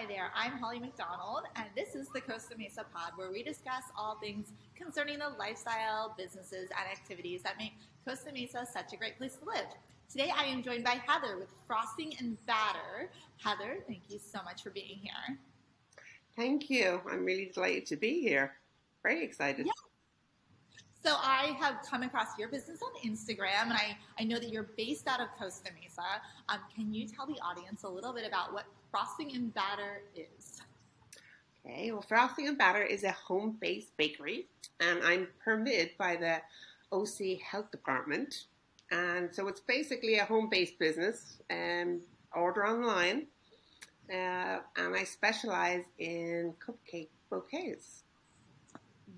Hi there, I'm Holly McDonald, and this is the Costa Mesa Pod, where we discuss all things concerning the lifestyle, businesses, and activities that make Costa Mesa such a great place to live. Today, I am joined by Heather with Frosting and Batter. Heather, thank you so much for being here. Thank you. I'm really delighted to be here. Very excited. Yeah. So I have come across your business on Instagram, and I, I know that you're based out of Costa Mesa. Um, can you tell the audience a little bit about what Frosting and Batter is? Okay, well, Frosting and Batter is a home-based bakery, and I'm permitted by the OC Health Department. And so it's basically a home-based business, and um, order online. Uh, and I specialize in cupcake bouquets.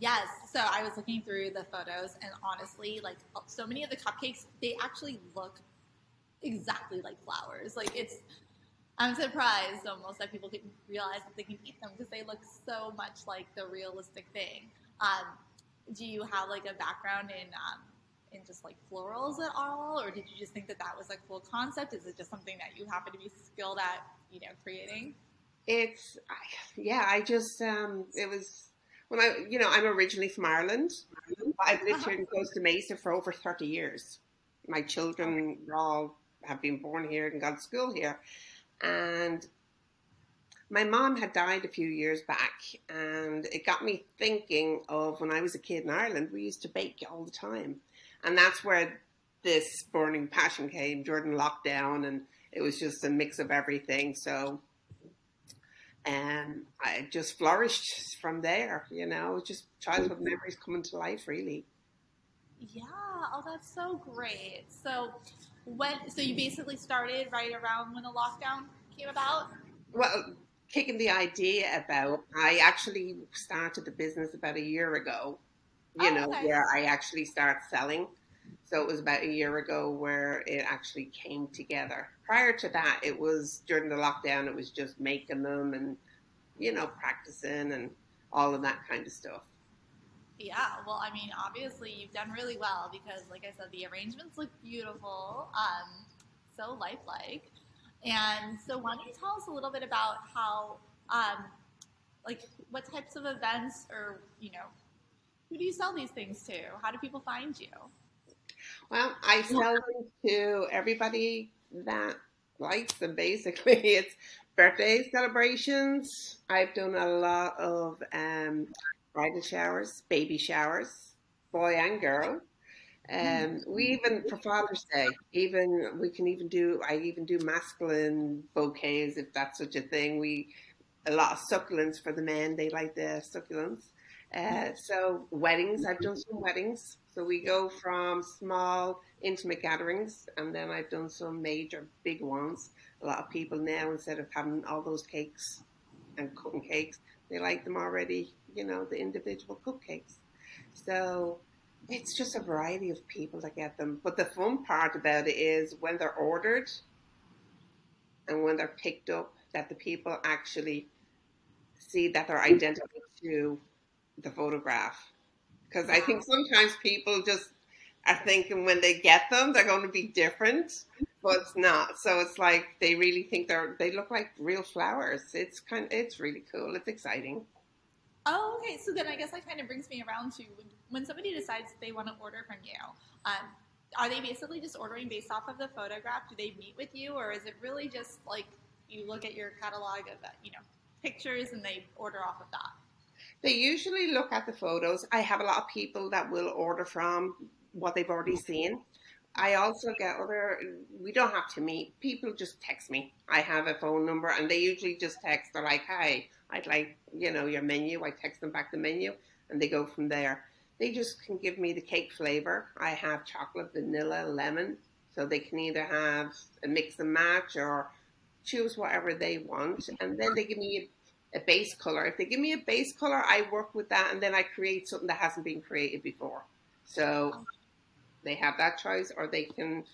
Yes. So I was looking through the photos, and honestly, like so many of the cupcakes, they actually look exactly like flowers. Like it's, I'm surprised almost that people didn't realize that they can eat them because they look so much like the realistic thing. Um, do you have like a background in um, in just like florals at all, or did you just think that that was like cool concept? Is it just something that you happen to be skilled at, you know, creating? It's yeah. I just um, it was when I, you know, I'm originally from Ireland. I've lived here in Costa Mesa for over 30 years. My children all have been born here and gone to school here. And my mom had died a few years back, and it got me thinking of when I was a kid in Ireland, we used to bake all the time. And that's where this burning passion came during lockdown, and it was just a mix of everything. So and I just flourished from there. You know, just childhood mm-hmm. memories coming to life, really. Yeah. Oh, that's so great. So, when so you basically started right around when the lockdown came about. Well, kicking the idea about, I actually started the business about a year ago. You oh, know, okay. where I actually start selling. So it was about a year ago where it actually came together. Prior to that, it was during the lockdown, it was just making them and, you know, practicing and all of that kind of stuff. Yeah, well, I mean, obviously you've done really well because, like I said, the arrangements look beautiful, um, so lifelike. And so, why don't you tell us a little bit about how, um, like, what types of events or, you know, who do you sell these things to? How do people find you? Well, I sell them to everybody that likes them. Basically, it's birthday celebrations. I've done a lot of um, bridal showers, baby showers, boy and girl. Um, we even for Father's Day, even we can even do. I even do masculine bouquets if that's such a thing. We a lot of succulents for the men. They like the succulents. Uh, so weddings, I've done some weddings. So we go from small, intimate gatherings, and then I've done some major, big ones. A lot of people now, instead of having all those cakes and cutting cakes, they like them already, you know, the individual cupcakes. So it's just a variety of people that get them. But the fun part about it is when they're ordered and when they're picked up, that the people actually see that they're identical to the photograph because I think sometimes people just are thinking when they get them they're going to be different, but it's not. So it's like they really think they're they look like real flowers. It's kind of, it's really cool. It's exciting. Oh, okay. So then I guess that kind of brings me around to when somebody decides they want to order from you. Um, are they basically just ordering based off of the photograph? Do they meet with you, or is it really just like you look at your catalog of you know pictures and they order off of that? They usually look at the photos. I have a lot of people that will order from what they've already seen. I also get other, we don't have to meet. People just text me. I have a phone number and they usually just text. They're like, hi, I'd like, you know, your menu. I text them back the menu and they go from there. They just can give me the cake flavor. I have chocolate, vanilla, lemon. So they can either have a mix and match or choose whatever they want. And then they give me a base color. If they give me a base color, I work with that and then I create something that hasn't been created before. So they have that choice, or they can.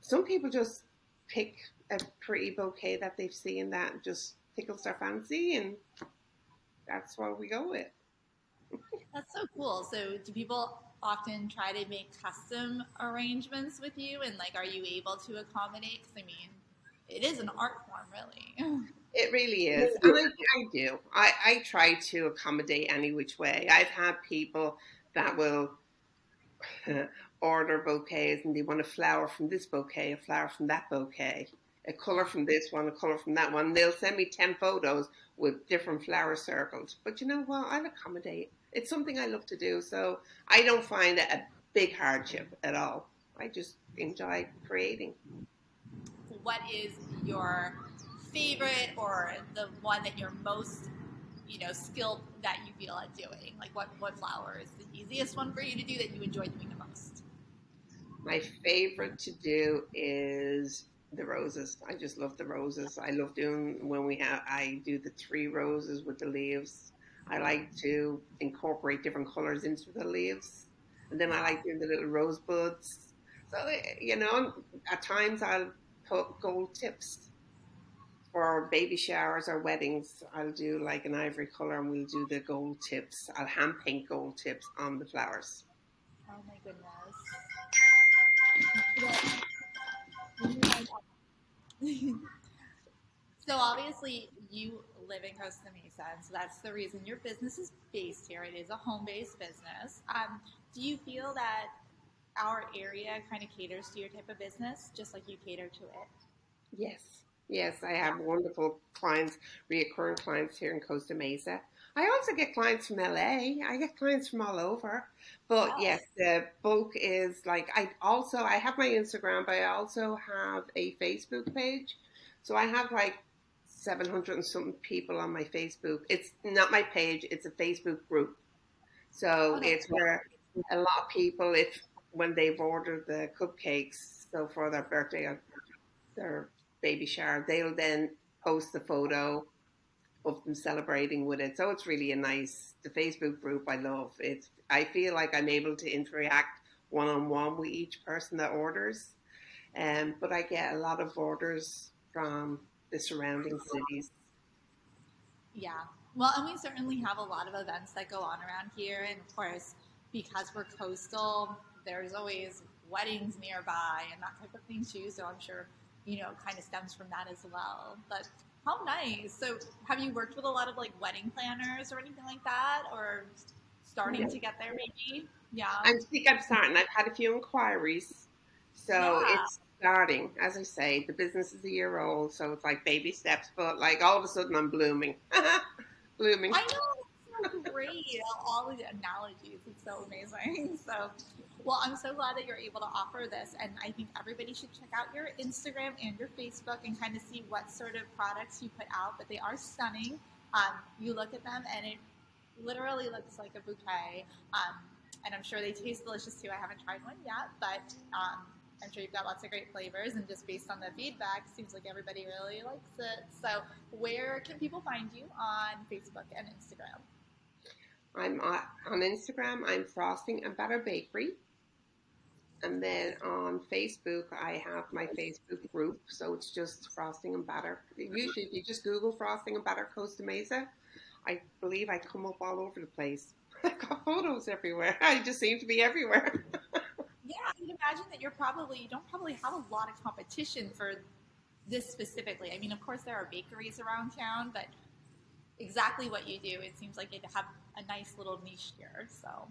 Some people just pick a pretty bouquet that they've seen that just tickles their fancy, and that's what we go with. that's so cool. So, do people often try to make custom arrangements with you, and like, are you able to accommodate? Because I mean, it is an art form, really. It really is. And I, I do. I, I try to accommodate any which way. I've had people that will order bouquets and they want a flower from this bouquet, a flower from that bouquet, a color from this one, a color from that one. They'll send me 10 photos with different flower circles. But you know what? I'll accommodate. It's something I love to do. So I don't find it a big hardship at all. I just enjoy creating. What is your favorite or the one that you're most you know skilled that you feel at doing like what what flower is the easiest one for you to do that you enjoy doing my favorite to do is the roses i just love the roses i love doing when we have i do the three roses with the leaves i like to incorporate different colors into the leaves and then i like doing the little rose buds so you know at times i'll put gold tips for baby showers or weddings, I'll do like an ivory color and we'll do the gold tips. I'll hand paint gold tips on the flowers. Oh my goodness. So obviously you live in Costa Mesa, and so that's the reason your business is based here. It is a home-based business. Um, do you feel that our area kind of caters to your type of business, just like you cater to it? Yes. Yes, I have wonderful clients, reoccurring clients here in Costa Mesa. I also get clients from LA. I get clients from all over. But wow. yes, the bulk is like I also I have my Instagram, but I also have a Facebook page. So I have like 700 and something people on my Facebook. It's not my page, it's a Facebook group. So oh, it's where a lot of people, if when they've ordered the cupcakes, so for their birthday or their baby shower, they'll then post the photo of them celebrating with it. So it's really a nice the Facebook group I love. It's I feel like I'm able to interact one on one with each person that orders. Um, but I get a lot of orders from the surrounding cities. Yeah. Well, and we certainly have a lot of events that go on around here. And of course, because we're coastal, there's always weddings nearby and that type of thing too. So I'm sure you know, kind of stems from that as well. But how nice. So have you worked with a lot of like wedding planners or anything like that or starting yeah. to get there maybe? Yeah. I think I'm starting. I've had a few inquiries. So yeah. it's starting. As I say, the business is a year old, so it's like baby steps, but like all of a sudden I'm blooming. blooming. I know. It's so great. all the analogies. It's so amazing. So well, I'm so glad that you're able to offer this, and I think everybody should check out your Instagram and your Facebook and kind of see what sort of products you put out. But they are stunning. Um, you look at them, and it literally looks like a bouquet. Um, and I'm sure they taste delicious too. I haven't tried one yet, but um, I'm sure you've got lots of great flavors. And just based on the feedback, seems like everybody really likes it. So, where can people find you on Facebook and Instagram? I'm on Instagram. I'm Frosting and Batter Bakery. And then on Facebook, I have my Facebook group. So it's just Frosting and Batter. Usually, if you just Google Frosting and Batter Costa Mesa, I believe I come up all over the place. I've got photos everywhere. I just seem to be everywhere. yeah, I can imagine that you're probably, you don't probably have a lot of competition for this specifically. I mean, of course, there are bakeries around town, but exactly what you do, it seems like you have a nice little niche here. So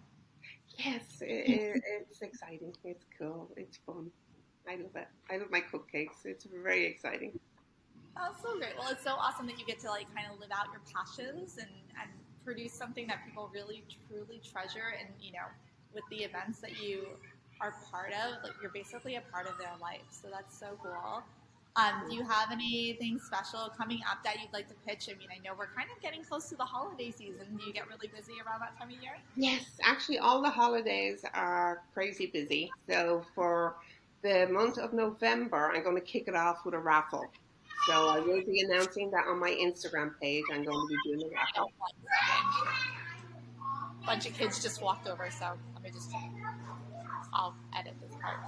Yes, it, it's exciting. It's cool. It's fun. I love it. I love my cupcakes. It's very exciting. Oh, so great. Well, it's so awesome that you get to like kind of live out your passions and, and produce something that people really truly treasure. And you know, with the events that you are part of, like you're basically a part of their life. So that's so cool. Um, do you have anything special coming up that you'd like to pitch? I mean, I know we're kind of getting close to the holiday season. Do you get really busy around that time of year? Yes, actually, all the holidays are crazy busy. So for the month of November, I'm going to kick it off with a raffle. So I will be announcing that on my Instagram page. I'm going to be doing a raffle. A bunch of kids just walked over, so let me just. I'll edit this part.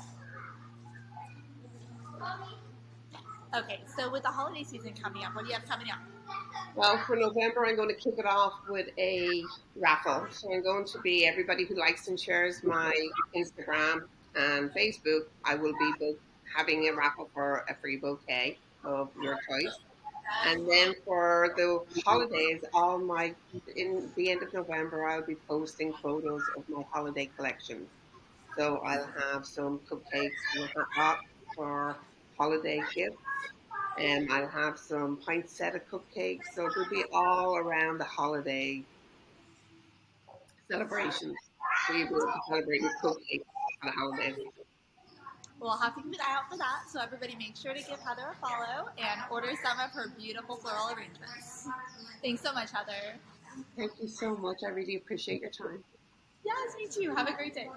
Okay, so with the holiday season coming up, what do you have coming up? Well, for November, I'm going to kick it off with a raffle. So I'm going to be everybody who likes and shares my Instagram and Facebook. I will be having a raffle for a free bouquet. of your choice. And then for the holidays, all my in the end of November, I'll be posting photos of my holiday collections. So I'll have some cupcakes with a hot for holiday gifts, and I'll have some poinsettia cupcakes. So it'll be all around the holiday celebrations. So you'll be able to celebrate with cupcakes for the holidays. We'll have to keep an eye out for that. So everybody make sure to give Heather a follow and order some of her beautiful floral arrangements. Thanks so much, Heather. Thank you so much. I really appreciate your time. Yes, me too. Have a great day.